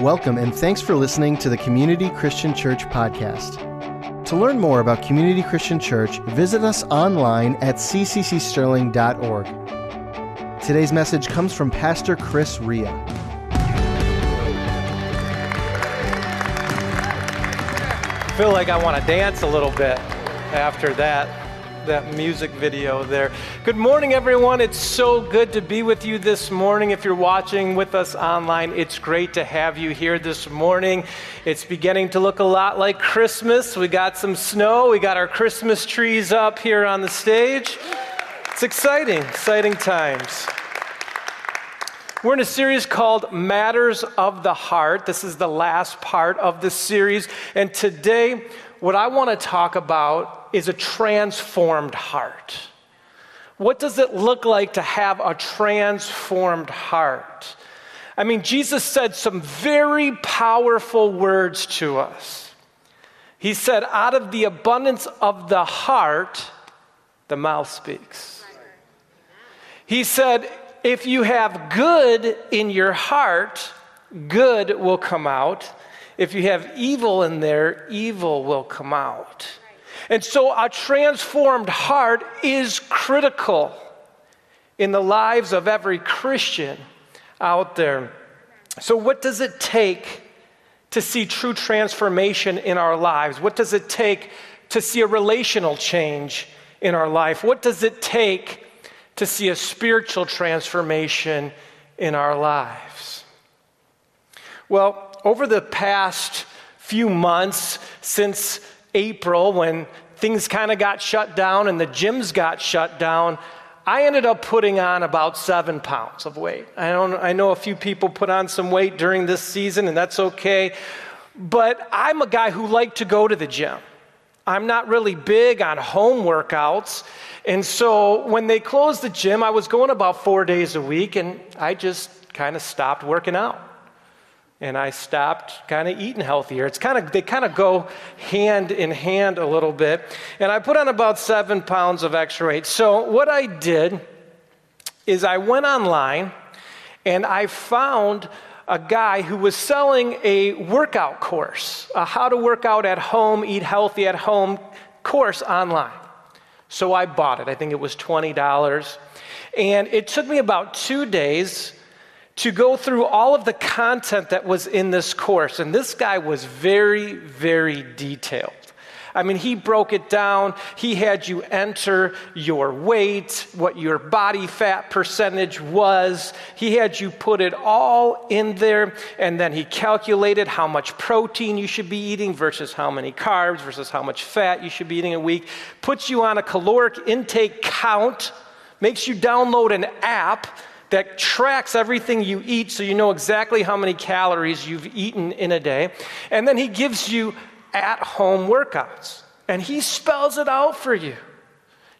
Welcome and thanks for listening to the Community Christian Church podcast. To learn more about Community Christian Church, visit us online at cccsterling.org. Today's message comes from Pastor Chris Ria. I feel like I want to dance a little bit after that that music video there. Good morning, everyone. It's so good to be with you this morning. If you're watching with us online, it's great to have you here this morning. It's beginning to look a lot like Christmas. We got some snow, we got our Christmas trees up here on the stage. It's exciting, exciting times. We're in a series called Matters of the Heart. This is the last part of the series. And today, what I want to talk about is a transformed heart. What does it look like to have a transformed heart? I mean, Jesus said some very powerful words to us. He said, Out of the abundance of the heart, the mouth speaks. He said, If you have good in your heart, good will come out. If you have evil in there, evil will come out. And so a transformed heart is critical in the lives of every Christian out there. So, what does it take to see true transformation in our lives? What does it take to see a relational change in our life? What does it take to see a spiritual transformation in our lives? Well, over the past few months since April, when things kind of got shut down and the gyms got shut down, I ended up putting on about seven pounds of weight. I, don't, I know a few people put on some weight during this season, and that's okay. But I'm a guy who liked to go to the gym. I'm not really big on home workouts. And so when they closed the gym, I was going about four days a week, and I just kind of stopped working out and I stopped kind of eating healthier. It's kind of they kind of go hand in hand a little bit. And I put on about seven pounds of extra weight. So what I did is I went online and I found a guy who was selling a workout course, a how to work out at home, eat healthy at home course online. So I bought it. I think it was $20. And it took me about two days to go through all of the content that was in this course. And this guy was very, very detailed. I mean, he broke it down. He had you enter your weight, what your body fat percentage was. He had you put it all in there. And then he calculated how much protein you should be eating versus how many carbs versus how much fat you should be eating a week. Puts you on a caloric intake count, makes you download an app that tracks everything you eat so you know exactly how many calories you've eaten in a day. And then he gives you at home workouts and he spells it out for you.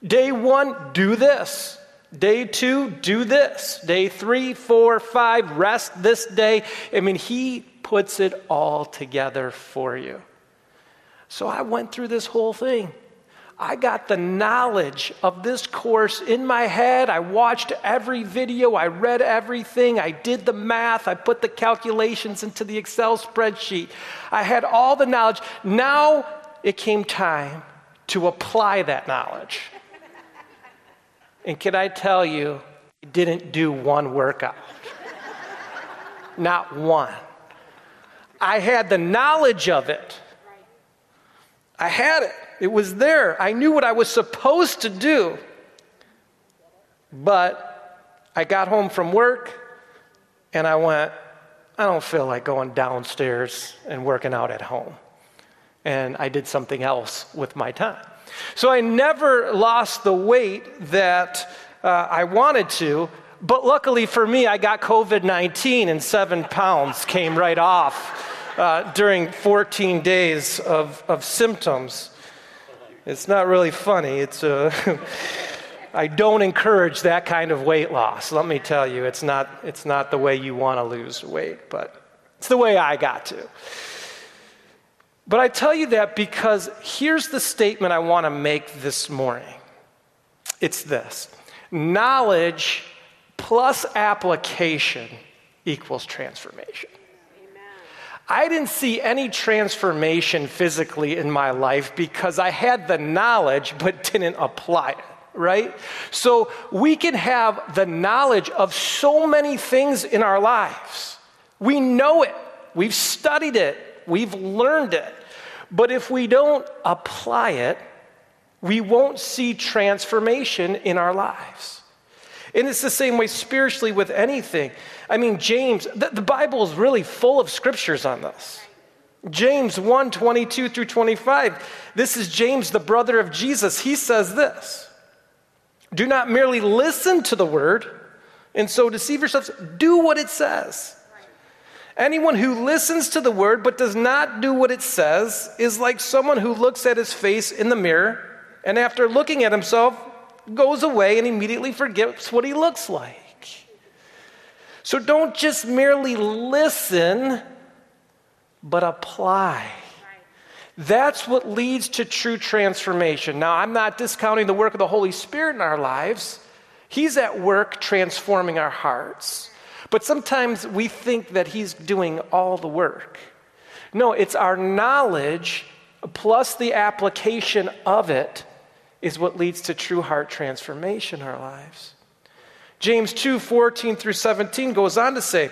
Day one, do this. Day two, do this. Day three, four, five, rest this day. I mean, he puts it all together for you. So I went through this whole thing. I got the knowledge of this course in my head. I watched every video, I read everything, I did the math, I put the calculations into the Excel spreadsheet. I had all the knowledge. Now it came time to apply that knowledge. And can I tell you, I didn't do one workout. Not one. I had the knowledge of it. I had it. It was there. I knew what I was supposed to do. But I got home from work and I went, I don't feel like going downstairs and working out at home. And I did something else with my time. So I never lost the weight that uh, I wanted to, but luckily for me, I got COVID 19 and seven pounds came right off uh, during 14 days of, of symptoms. It's not really funny. It's uh, I don't encourage that kind of weight loss. Let me tell you, it's not, it's not the way you want to lose weight, but it's the way I got to. But I tell you that because here's the statement I want to make this morning it's this knowledge plus application equals transformation. I didn't see any transformation physically in my life because I had the knowledge but didn't apply it, right? So we can have the knowledge of so many things in our lives. We know it, we've studied it, we've learned it. But if we don't apply it, we won't see transformation in our lives. And it's the same way spiritually with anything. I mean, James, the, the Bible is really full of scriptures on this. James 1 22 through 25. This is James, the brother of Jesus. He says this Do not merely listen to the word and so deceive yourselves, do what it says. Anyone who listens to the word but does not do what it says is like someone who looks at his face in the mirror and after looking at himself goes away and immediately forgets what he looks like. So don't just merely listen, but apply. That's what leads to true transformation. Now, I'm not discounting the work of the Holy Spirit in our lives. He's at work transforming our hearts. But sometimes we think that He's doing all the work. No, it's our knowledge plus the application of it is what leads to true heart transformation in our lives. James 2 14 through 17 goes on to say,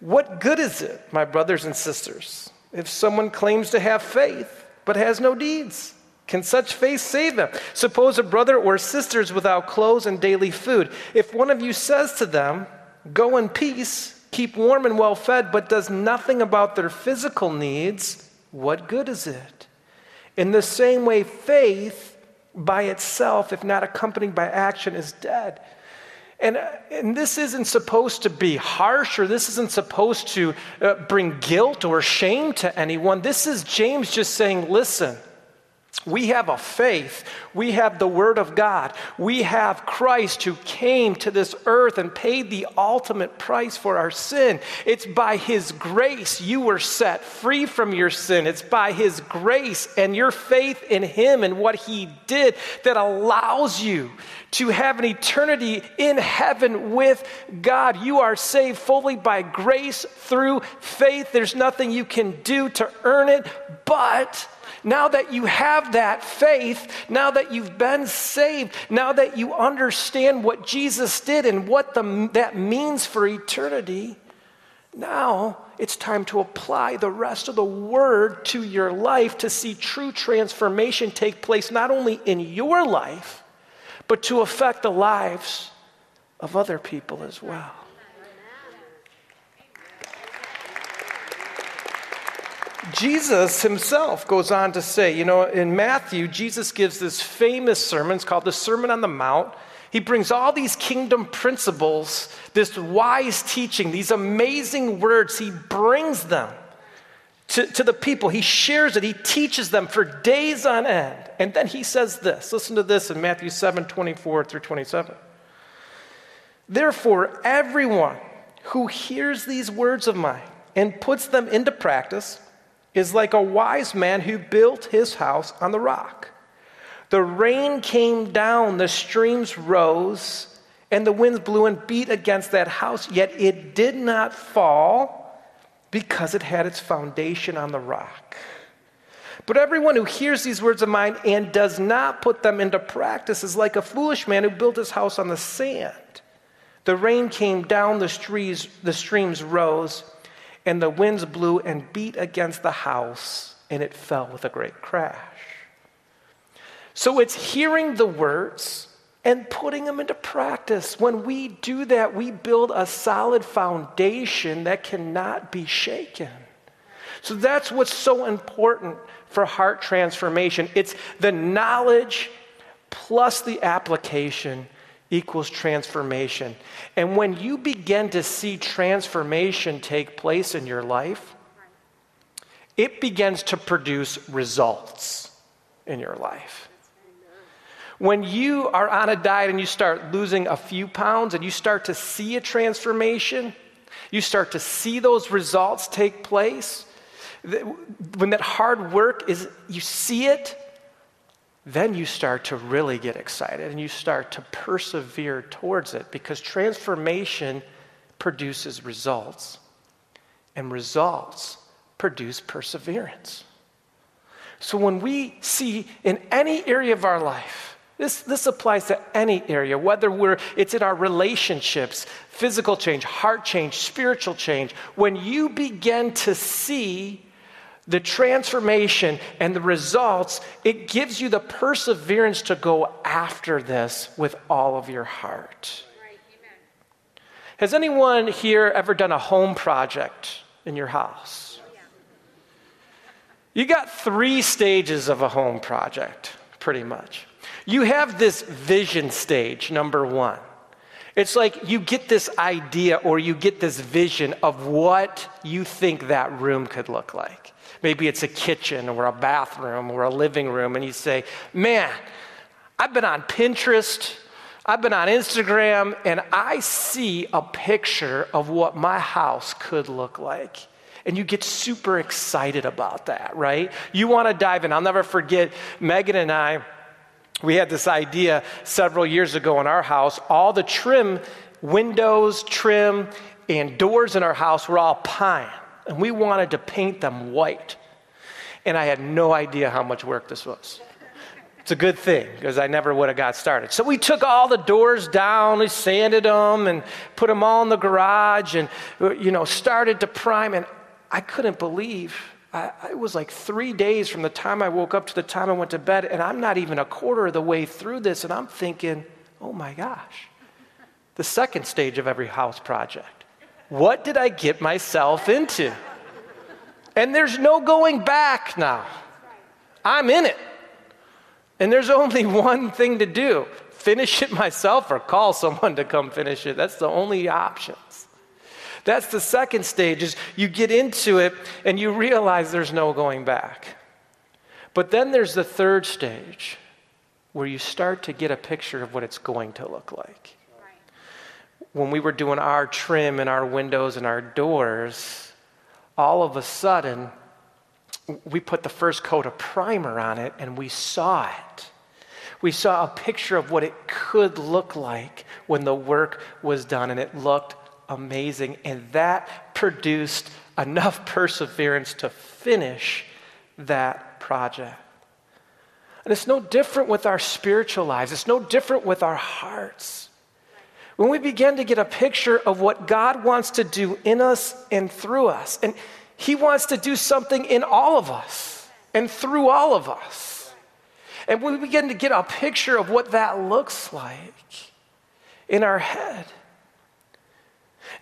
What good is it, my brothers and sisters, if someone claims to have faith but has no deeds? Can such faith save them? Suppose a brother or sister is without clothes and daily food. If one of you says to them, Go in peace, keep warm and well fed, but does nothing about their physical needs, what good is it? In the same way, faith by itself, if not accompanied by action, is dead. And, and this isn't supposed to be harsh or this isn't supposed to uh, bring guilt or shame to anyone. This is James just saying, listen, we have a faith. We have the Word of God. We have Christ who came to this earth and paid the ultimate price for our sin. It's by His grace you were set free from your sin. It's by His grace and your faith in Him and what He did that allows you to have an eternity in heaven with God. You are saved fully by grace through faith. There's nothing you can do to earn it, but now that you have that faith, now that you've been saved, now that you understand what Jesus did and what the, that means for eternity, now it's time to apply the rest of the word to your life to see true transformation take place not only in your life, but to affect the lives of other people as well. Jesus himself goes on to say, you know, in Matthew, Jesus gives this famous sermon. It's called the Sermon on the Mount. He brings all these kingdom principles, this wise teaching, these amazing words, he brings them to, to the people. He shares it, he teaches them for days on end. And then he says this listen to this in Matthew 7 24 through 27. Therefore, everyone who hears these words of mine and puts them into practice, is like a wise man who built his house on the rock. The rain came down, the streams rose, and the winds blew and beat against that house, yet it did not fall because it had its foundation on the rock. But everyone who hears these words of mine and does not put them into practice is like a foolish man who built his house on the sand. The rain came down, the streams, the streams rose, and the winds blew and beat against the house, and it fell with a great crash. So it's hearing the words and putting them into practice. When we do that, we build a solid foundation that cannot be shaken. So that's what's so important for heart transformation. It's the knowledge plus the application equals transformation. And when you begin to see transformation take place in your life, it begins to produce results in your life. When you are on a diet and you start losing a few pounds and you start to see a transformation, you start to see those results take place. When that hard work is, you see it, then you start to really get excited and you start to persevere towards it because transformation produces results. And results produce perseverance. So when we see in any area of our life, this, this applies to any area, whether we're, it's in our relationships, physical change, heart change, spiritual change. When you begin to see the transformation and the results, it gives you the perseverance to go after this with all of your heart. Has anyone here ever done a home project in your house? You got three stages of a home project, pretty much. You have this vision stage, number one. It's like you get this idea or you get this vision of what you think that room could look like. Maybe it's a kitchen or a bathroom or a living room, and you say, Man, I've been on Pinterest, I've been on Instagram, and I see a picture of what my house could look like. And you get super excited about that, right? You want to dive in. I'll never forget Megan and I, we had this idea several years ago in our house. All the trim, windows, trim, and doors in our house were all pine and we wanted to paint them white. And I had no idea how much work this was. It's a good thing because I never would have got started. So we took all the doors down, we sanded them and put them all in the garage and, you know, started to prime. And I couldn't believe I, it was like three days from the time I woke up to the time I went to bed. And I'm not even a quarter of the way through this. And I'm thinking, oh my gosh, the second stage of every house project. What did I get myself into? And there's no going back now. I'm in it. And there's only one thing to do finish it myself or call someone to come finish it. That's the only options. That's the second stage is you get into it and you realize there's no going back. But then there's the third stage where you start to get a picture of what it's going to look like when we were doing our trim and our windows and our doors, all of a sudden, we put the first coat of primer on it and we saw it. We saw a picture of what it could look like when the work was done, and it looked amazing. And that produced enough perseverance to finish that project. And it's no different with our spiritual lives, it's no different with our hearts when we begin to get a picture of what God wants to do in us and through us, and He wants to do something in all of us and through all of us. And we begin to get a picture of what that looks like in our head.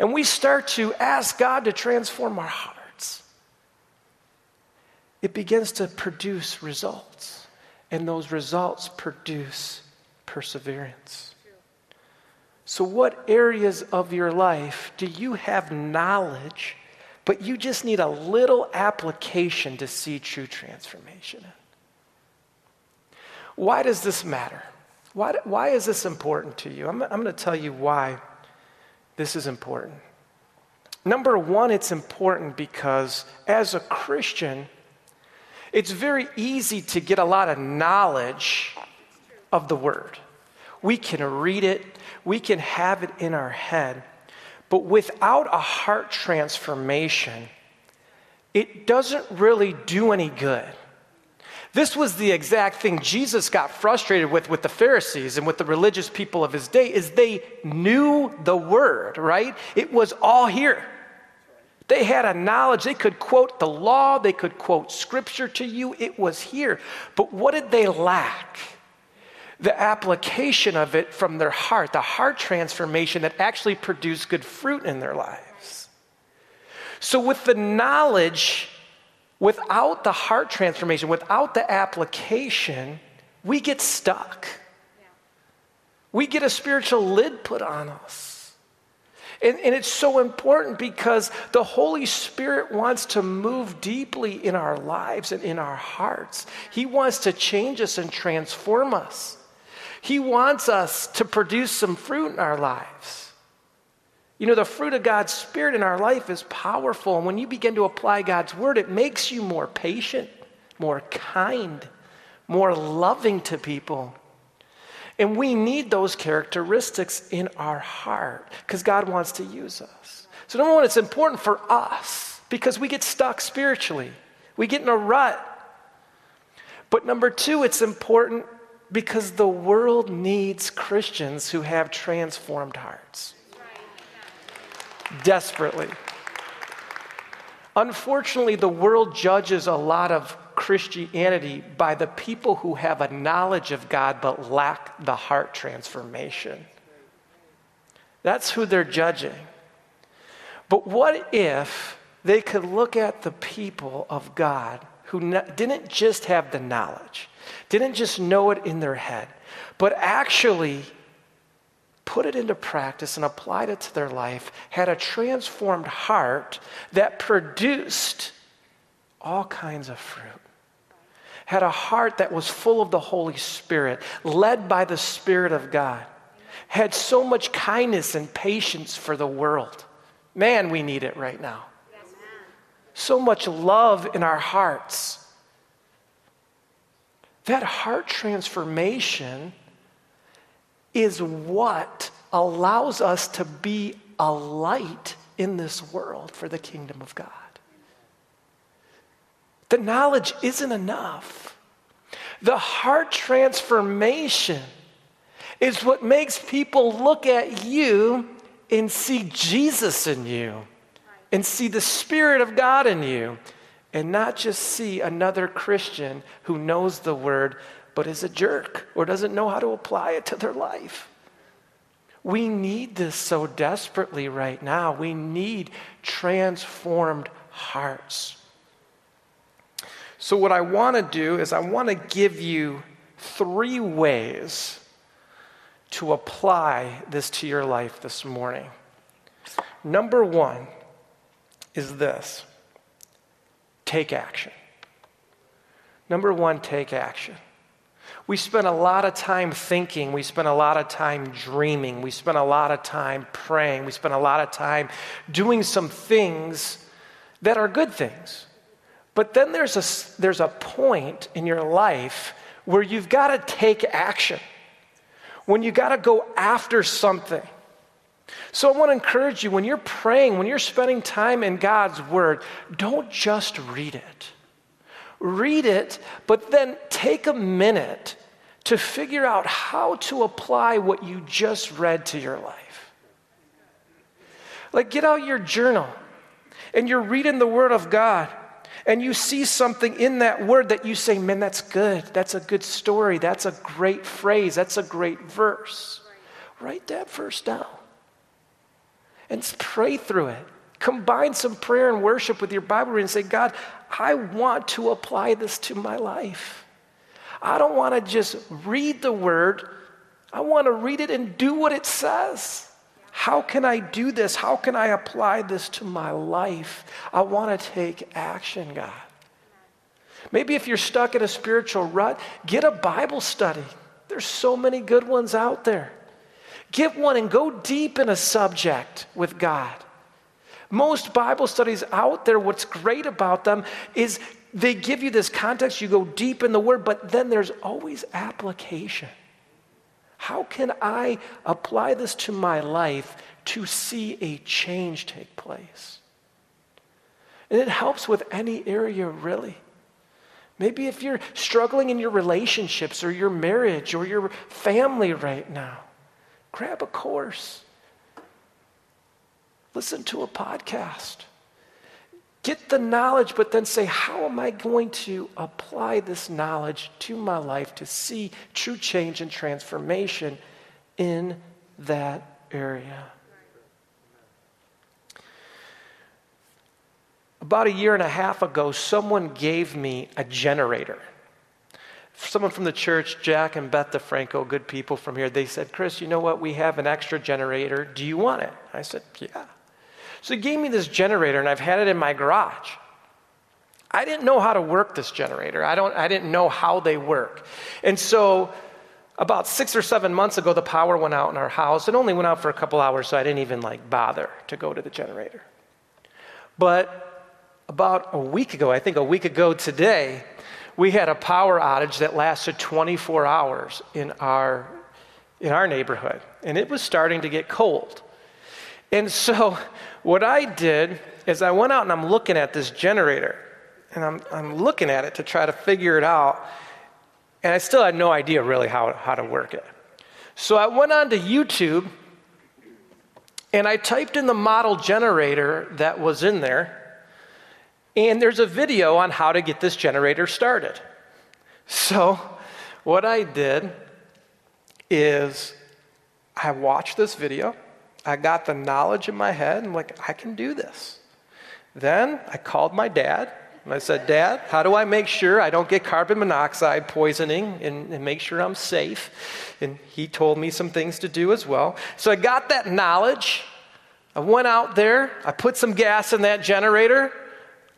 And we start to ask God to transform our hearts. It begins to produce results, and those results produce perseverance. So, what areas of your life do you have knowledge, but you just need a little application to see true transformation in? Why does this matter? Why, why is this important to you? I'm, I'm going to tell you why this is important. Number one, it's important because as a Christian, it's very easy to get a lot of knowledge of the Word. We can read it, we can have it in our head, but without a heart transformation, it doesn't really do any good. This was the exact thing Jesus got frustrated with with the Pharisees and with the religious people of his day is they knew the word, right? It was all here. They had a knowledge. They could quote the law, they could quote scripture to you. It was here. But what did they lack? the application of it from their heart, the heart transformation that actually produced good fruit in their lives. So, with the knowledge, without the heart transformation, without the application, we get stuck. We get a spiritual lid put on us. And, and, it's so important because the Holy Spirit wants to move deeply in our lives and in our hearts. He wants to change us and transform us. He wants us to produce some fruit in our lives. You know, the fruit of God's Spirit in our life is powerful. And when you begin to apply God's Word, it makes you more patient, more kind, more loving to people. And we need those characteristics in our heart because God wants to use us. So, number one, it's important for us because we get stuck spiritually. We get in a rut. But number two, it's important because the world needs Christians who have transformed hearts. Desperately. Unfortunately, the world judges a lot of Christianity by the people who have a knowledge of God but lack the heart transformation. That's who they're judging. But what if they could look at the people of God who didn't just have the knowledge, didn't just know it in their head, but actually put it into practice and applied it to their life, had a transformed heart that produced all kinds of fruit. Had a heart that was full of the Holy Spirit, led by the Spirit of God. Had so much kindness and patience for the world. Man, we need it right now so much love in our hearts. That heart transformation is what allows us to be a light in this world for the kingdom of God. The knowledge isn't enough. The heart transformation is what makes people look at you and see Jesus in you and see the Spirit of God in you and not just see another Christian who knows the word but is a jerk or doesn't know how to apply it to their life. We need this so desperately right now. We need transformed hearts. So, what I want to do is, I want to give you three ways to apply this to your life this morning. Number one, is this take action. Number one, take action. We spend a lot of time thinking. We spend a lot of time dreaming. We spend a lot of time praying. We spend a lot of time doing some things that are good things. But then there's a, there's a point in your life where you've got to take action, when you've got to go after something. So I want to encourage you when you're praying, when you're spending time in God's Word, don't just read it. Read it, but then take a minute to figure out how to apply what you just read to your life. Like, get out your journal and you're reading the Word of God and you see something in that word that you say, man, that's good. That's a good story. That's a great phrase. That's a great verse. Write that verse down and pray through it. Combine some prayer and worship with your Bible reading and say, God, I want to apply this to my life. I don't want to just read the word, I want to read it and do what it says. How can I do this? How can I apply this to my life? I want to take action, God. Maybe if you're stuck in a spiritual rut, get a Bible study. There's so many good ones out there. Get one and go deep in a subject with God. Most Bible studies out there, what's great about them is they give you this context, you go deep in the Word, but then there's always application. How can I apply this to my life to see a change take place? And it helps with any area, really. Maybe if you're struggling in your relationships or your marriage or your family right now, Grab a course. Listen to a podcast. Get the knowledge, but then say, how am I going to apply this knowledge to my life to see true change and transformation in that area? About a year and a half ago, someone gave me a generator someone from the church, Jack and Beth DeFranco, good people from here, they said, Chris, you know what? We have an extra generator. Do you want it? I said, yeah. So he gave me this generator, and I've had it in my garage. I didn't know how to work this generator. I, don't, I didn't know how they work. And so about six or seven months ago, the power went out in our house. It only went out for a couple hours, so I didn't even like bother to go to the generator. But about a week ago, I think a week ago today, we had a power outage that lasted 24 hours in our, in our neighborhood, and it was starting to get cold. And so, what I did is I went out and I'm looking at this generator, and I'm, I'm looking at it to try to figure it out. And I still had no idea really how, how to work it. So I went on to YouTube and I typed in the model generator that was in there. And there's a video on how to get this generator started. So what I did is I watched this video. I got the knowledge in my head. I'm like, I can do this. Then I called my dad and I said, Dad, how do I make sure I don't get carbon monoxide poisoning and, and, make sure I'm safe? And he told me some things to do as well. So I got that knowledge. I went out there, I put some gas in that generator,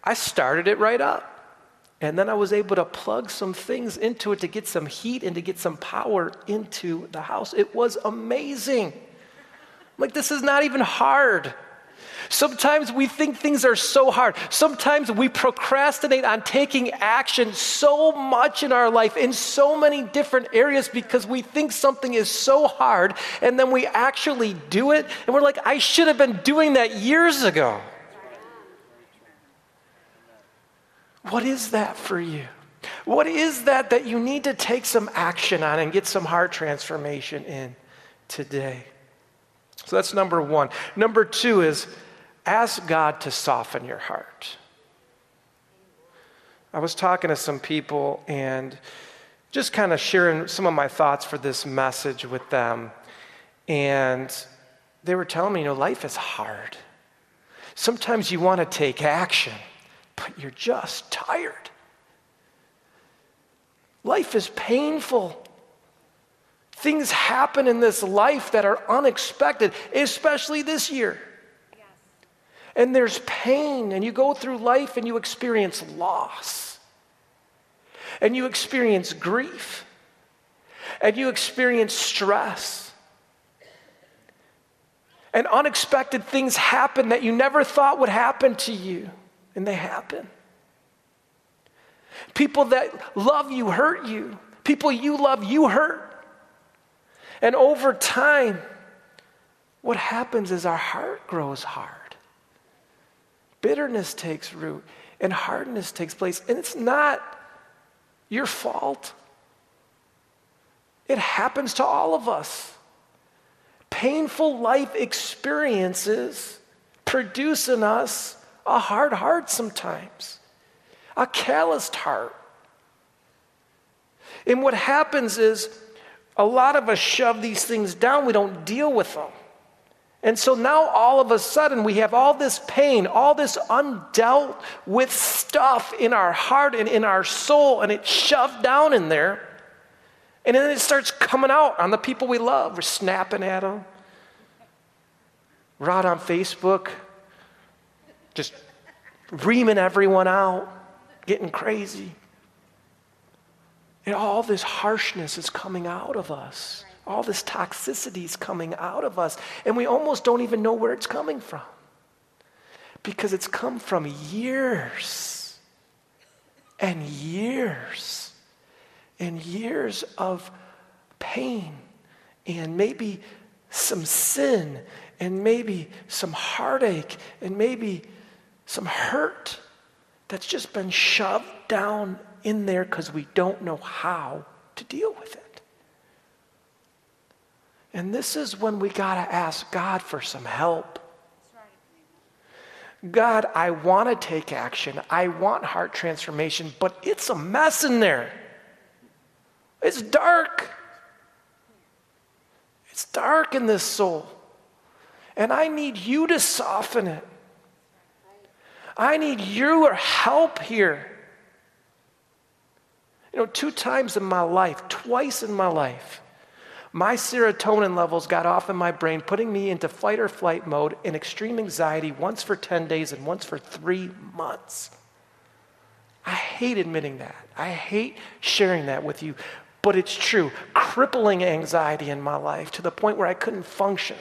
I started it right up. And then I was able to plug some things into it to get some heat and to get some power into the house. It was amazing. Like, this is not even hard. Sometimes we think things are so hard. Sometimes we procrastinate on taking action so much in our life in so many different areas because we think something is so hard and then we actually do it and we're like, I should have been doing that years ago. What is that for you? What is that that you need to take some action on and get some heart transformation in today? So that's number one. Number two is ask God to soften your heart. I was talking to some people and just kind of sharing some of my thoughts for this message with them. And they were telling me, you know, life is hard. Sometimes you want to take action, but you're just tired. Life is painful. Things happen in this life that are unexpected, especially this year. Yes. And there's pain, and you go through life and you experience loss, and you experience grief, and you experience stress. And unexpected things happen that you never thought would happen to you, and they happen. People that love you hurt you. People you love, you hurt. And over time, what happens is our heart grows hard. Bitterness takes root and hardness takes place. And it's not your fault, it happens to all of us. Painful life experiences produce in us a hard heart sometimes, a calloused heart. And what happens is a lot of us shove these things down, we don't deal with them. And so now all of a sudden we have all this pain, all this undealt with stuff in our heart and in our soul, and it's shoved down in there. And then it starts coming out on the people we love. We're snapping at them. We're out on Facebook, just reaming everyone out, getting crazy. And all this harshness is coming out of us. All this toxicity is coming out of us. And we almost don't even know where it's coming from. Because it's come from years and years and years of pain and maybe some sin and maybe some heartache and maybe some hurt that's just been shoved down in there because we don't know how to deal with it. And this is when we got to ask God for some help. God, I want to take action. I want heart transformation, but it's a mess in there. It's dark. It's dark in this soul. And I need you to soften it. I need your help here. You know, two times in my life, twice in my life, my serotonin levels got off in my brain, putting me into fight or flight mode in extreme anxiety, once for 10 days and once for three months. I hate admitting that. I hate sharing that with you, but it's true. Crippling anxiety in my life to the point where I couldn't function.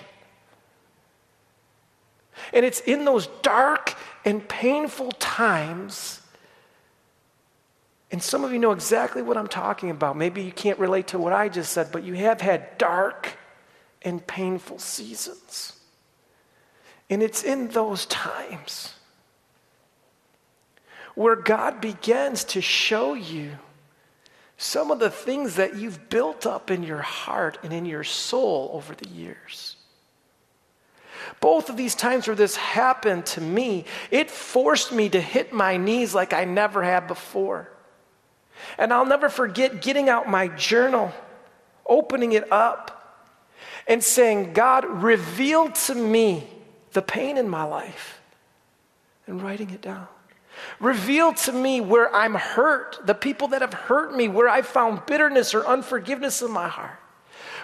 And it's in those dark and painful times and some of you know exactly what I'm talking about. Maybe you can't relate to what I just said, but you have had dark and painful seasons. And it's in those times where God begins to show you some of the things that you've built up in your heart and in your soul over the years. Both of these times where this happened to me, it forced me to hit my knees like I never had before. And I'll never forget getting out my journal, opening it up, and saying, God, reveal to me the pain in my life, and writing it down. Reveal to me where I'm hurt, the people that have hurt me, where I found bitterness or unforgiveness in my heart.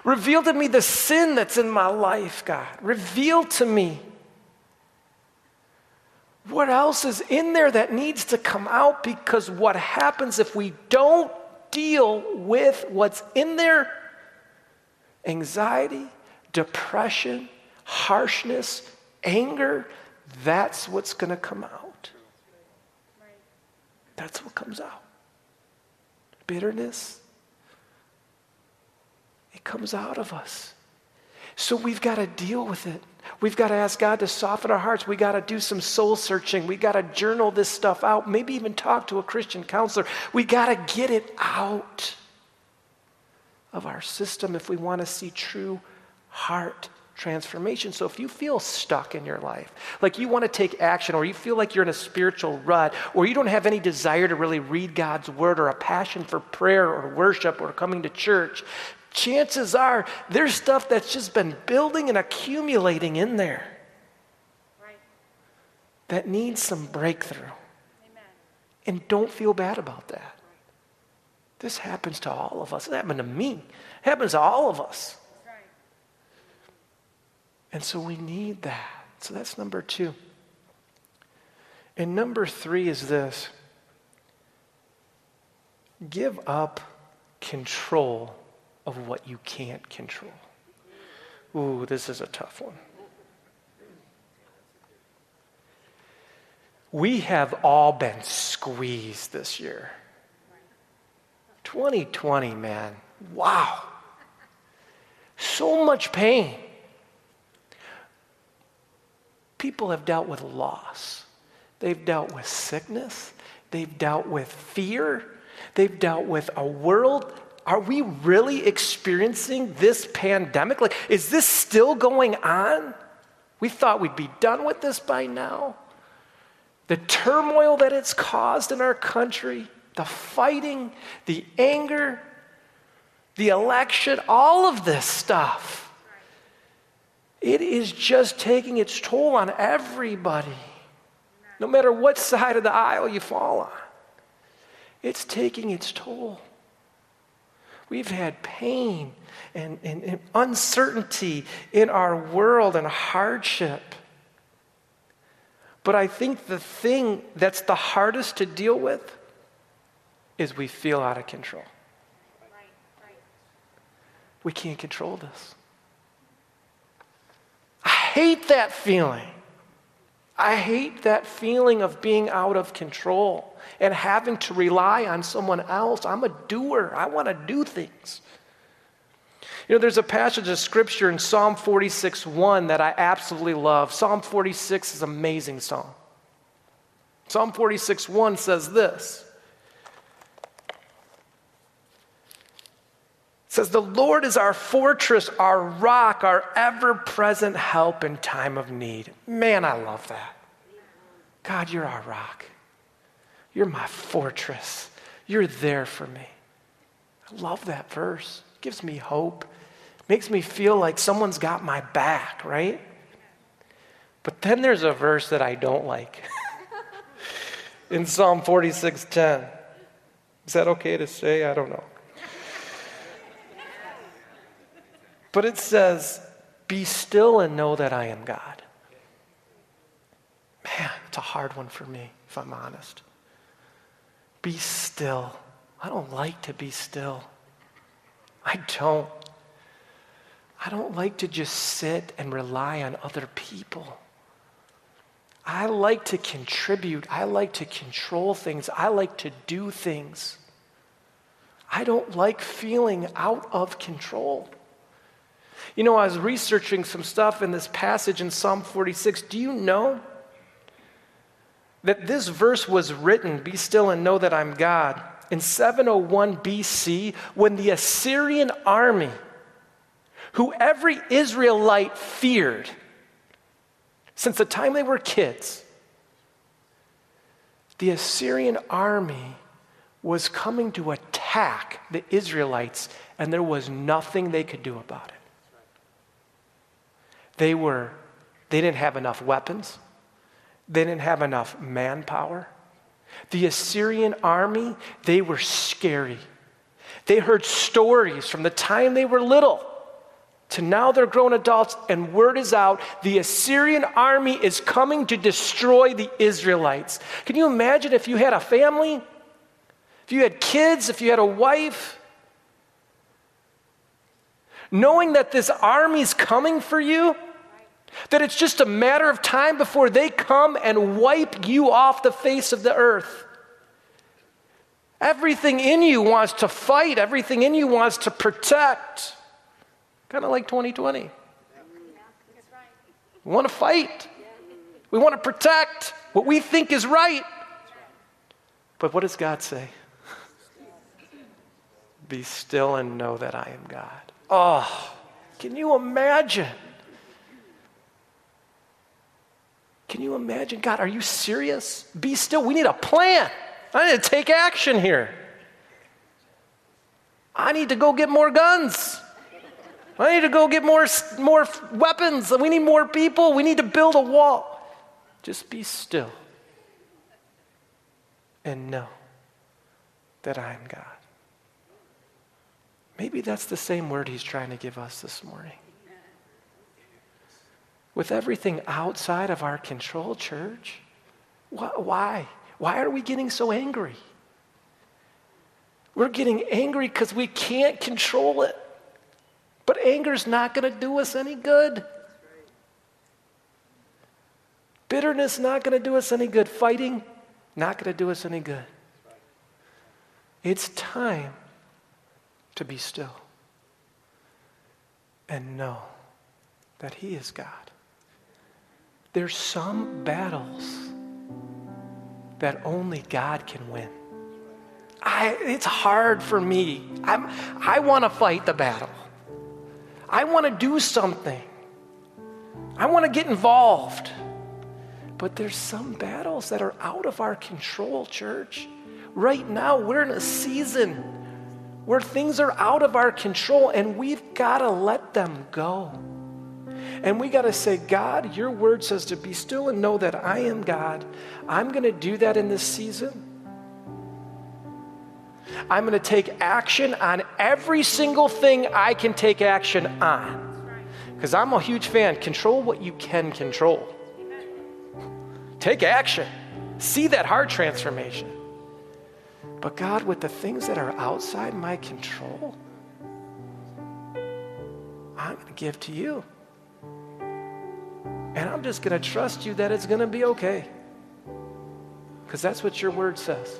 Reveal to me the sin that's in my life, God. Reveal to me what else is in there that needs to come out because what happens if we don't deal with what's in there? Anxiety, depression, harshness, anger, that's what's going to come out. That's what comes out. Bitterness, it comes out of us. So we've got to deal with it. We've got to ask God to soften our hearts. We've got to do some soul searching. We've got to journal this stuff out, maybe even talk to a Christian counselor. We've got to get it out of our system if we want to see true heart transformation. So if you feel stuck in your life, like you want to take action, or you feel like you're in a spiritual rut, or you don't have any desire to really read God's word, or a passion for prayer, or worship, or coming to church, chances are there's stuff that's just been building and accumulating in there right. that needs some breakthrough. Amen. And don't feel bad about that. This happens to all of us. It happened to me. It happens to all of us. Right. And so we need that. So that's number two. And number three is this give up control of what you can't control. Ooh, this is a tough one. We have all been squeezed this year. 2020, man. Wow. So much pain. People have dealt with loss. They've dealt with sickness. They've dealt with fear. They've dealt with a world are we really experiencing this pandemic? Like, is this still going on? We thought we'd be done with this by now. The turmoil that it's caused in our country, the fighting, the anger, the election, all of this stuff. It is just taking its toll on everybody, no matter what side of the aisle you fall on. It's taking its toll. We've had pain and, and, and, uncertainty in our world and hardship. But I think the thing that's the hardest to deal with is we feel out of control. We can't control this. I hate that feeling. I hate that feeling of being out of control and having to rely on someone else. I'm a doer, I want to do things. You know, there's a passage of scripture in Psalm 46 1 that I absolutely love. Psalm 46 is an amazing song. Psalm 46 1 says this. Says, The Lord is our fortress, our rock, our ever present help in time of need. Man, I love that. God, you're our rock. You're my fortress. You're there for me. I love that verse. It gives me hope. It makes me feel like someone's got my back, right? But then there's a verse that I don't like. In Psalm 46:10. Is that okay to say? I don't know. But it says, "Be still and know that I am God." Man, it's a hard one for me, if I'm honest. Be still. I don't like to be still. I don't. I don't like to just sit and rely on other people. I like to contribute. I like to control things. I like to do things. I don't like feeling out of control. You know, I was researching some stuff in this passage in Psalm 46. Do you know that this verse was written, Be still and know that I'm God, in 701 BC when the Assyrian army, who every Israelite feared since the time they were kids, the Assyrian army was coming to attack the Israelites, and there was nothing they could do about it. They were, they didn't have enough weapons. They didn't have enough manpower. The Assyrian army, they were scary. They heard stories from the time they were little to now they're grown adults, and word is out the Assyrian army is coming to destroy the Israelites. Can you imagine if you had a family? If you had kids, if you had a wife? Knowing that this army's coming for you? That it's just a matter of time before they come and wipe you off the face of the earth. Everything in you wants to fight, everything in you wants to protect. Kind of like 2020. We want to fight, we want to protect what we think is right. But what does God say? Be still and know that I am God. Oh, can you imagine? Can you imagine? God, are you serious? Be still. We need a plan. I need to take action here. I need to go get more guns. I need to go get more, more weapons. We need more people. We need to build a wall. Just be still and know that I am God. Maybe that's the same word he's trying to give us this morning with everything outside of our control, church? Why? Why are we getting so angry? We're getting angry because we can't control it. But anger's not going to do us any good. Bitterness not going to do us any good. Fighting not going to do us any good. It's time to be still and know that He is God. There's some battles that only God can win. I, it's hard for me. I'm, I want to fight the battle. I want to do something. I want to get involved. But there's some battles that are out of our control, church. Right now, we're in a season where things are out of our control and we've got to let them go. And we got to say, God, your word says to be still and know that I am God. I'm going to do that in this season. I'm going to take action on every single thing I can take action on. Because I'm a huge fan. Control what you can control. Take action. See that heart transformation. But God, with the things that are outside my control, I'm going to give to you. And I'm just going to trust you that it's going to be okay. Because that's what your word says.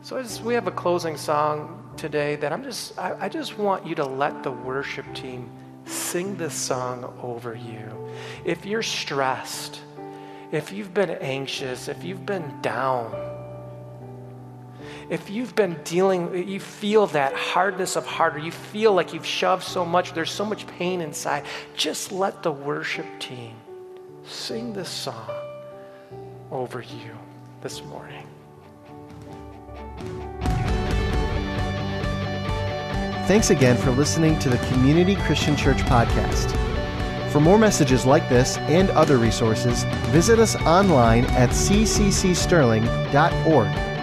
So just, we have a closing song today that I'm just, I, I just want you to let the worship team sing this song over you. If you're stressed, if you've been anxious, if you've been down, if you've been dealing, you feel that hardness of heart, or you feel like you've shoved so much, there's so much pain inside, just let the worship team sing this song over you this morning. Thanks again for listening to the Community Christian Church podcast. For more messages like this and other resources, visit us online at cccsterling.org.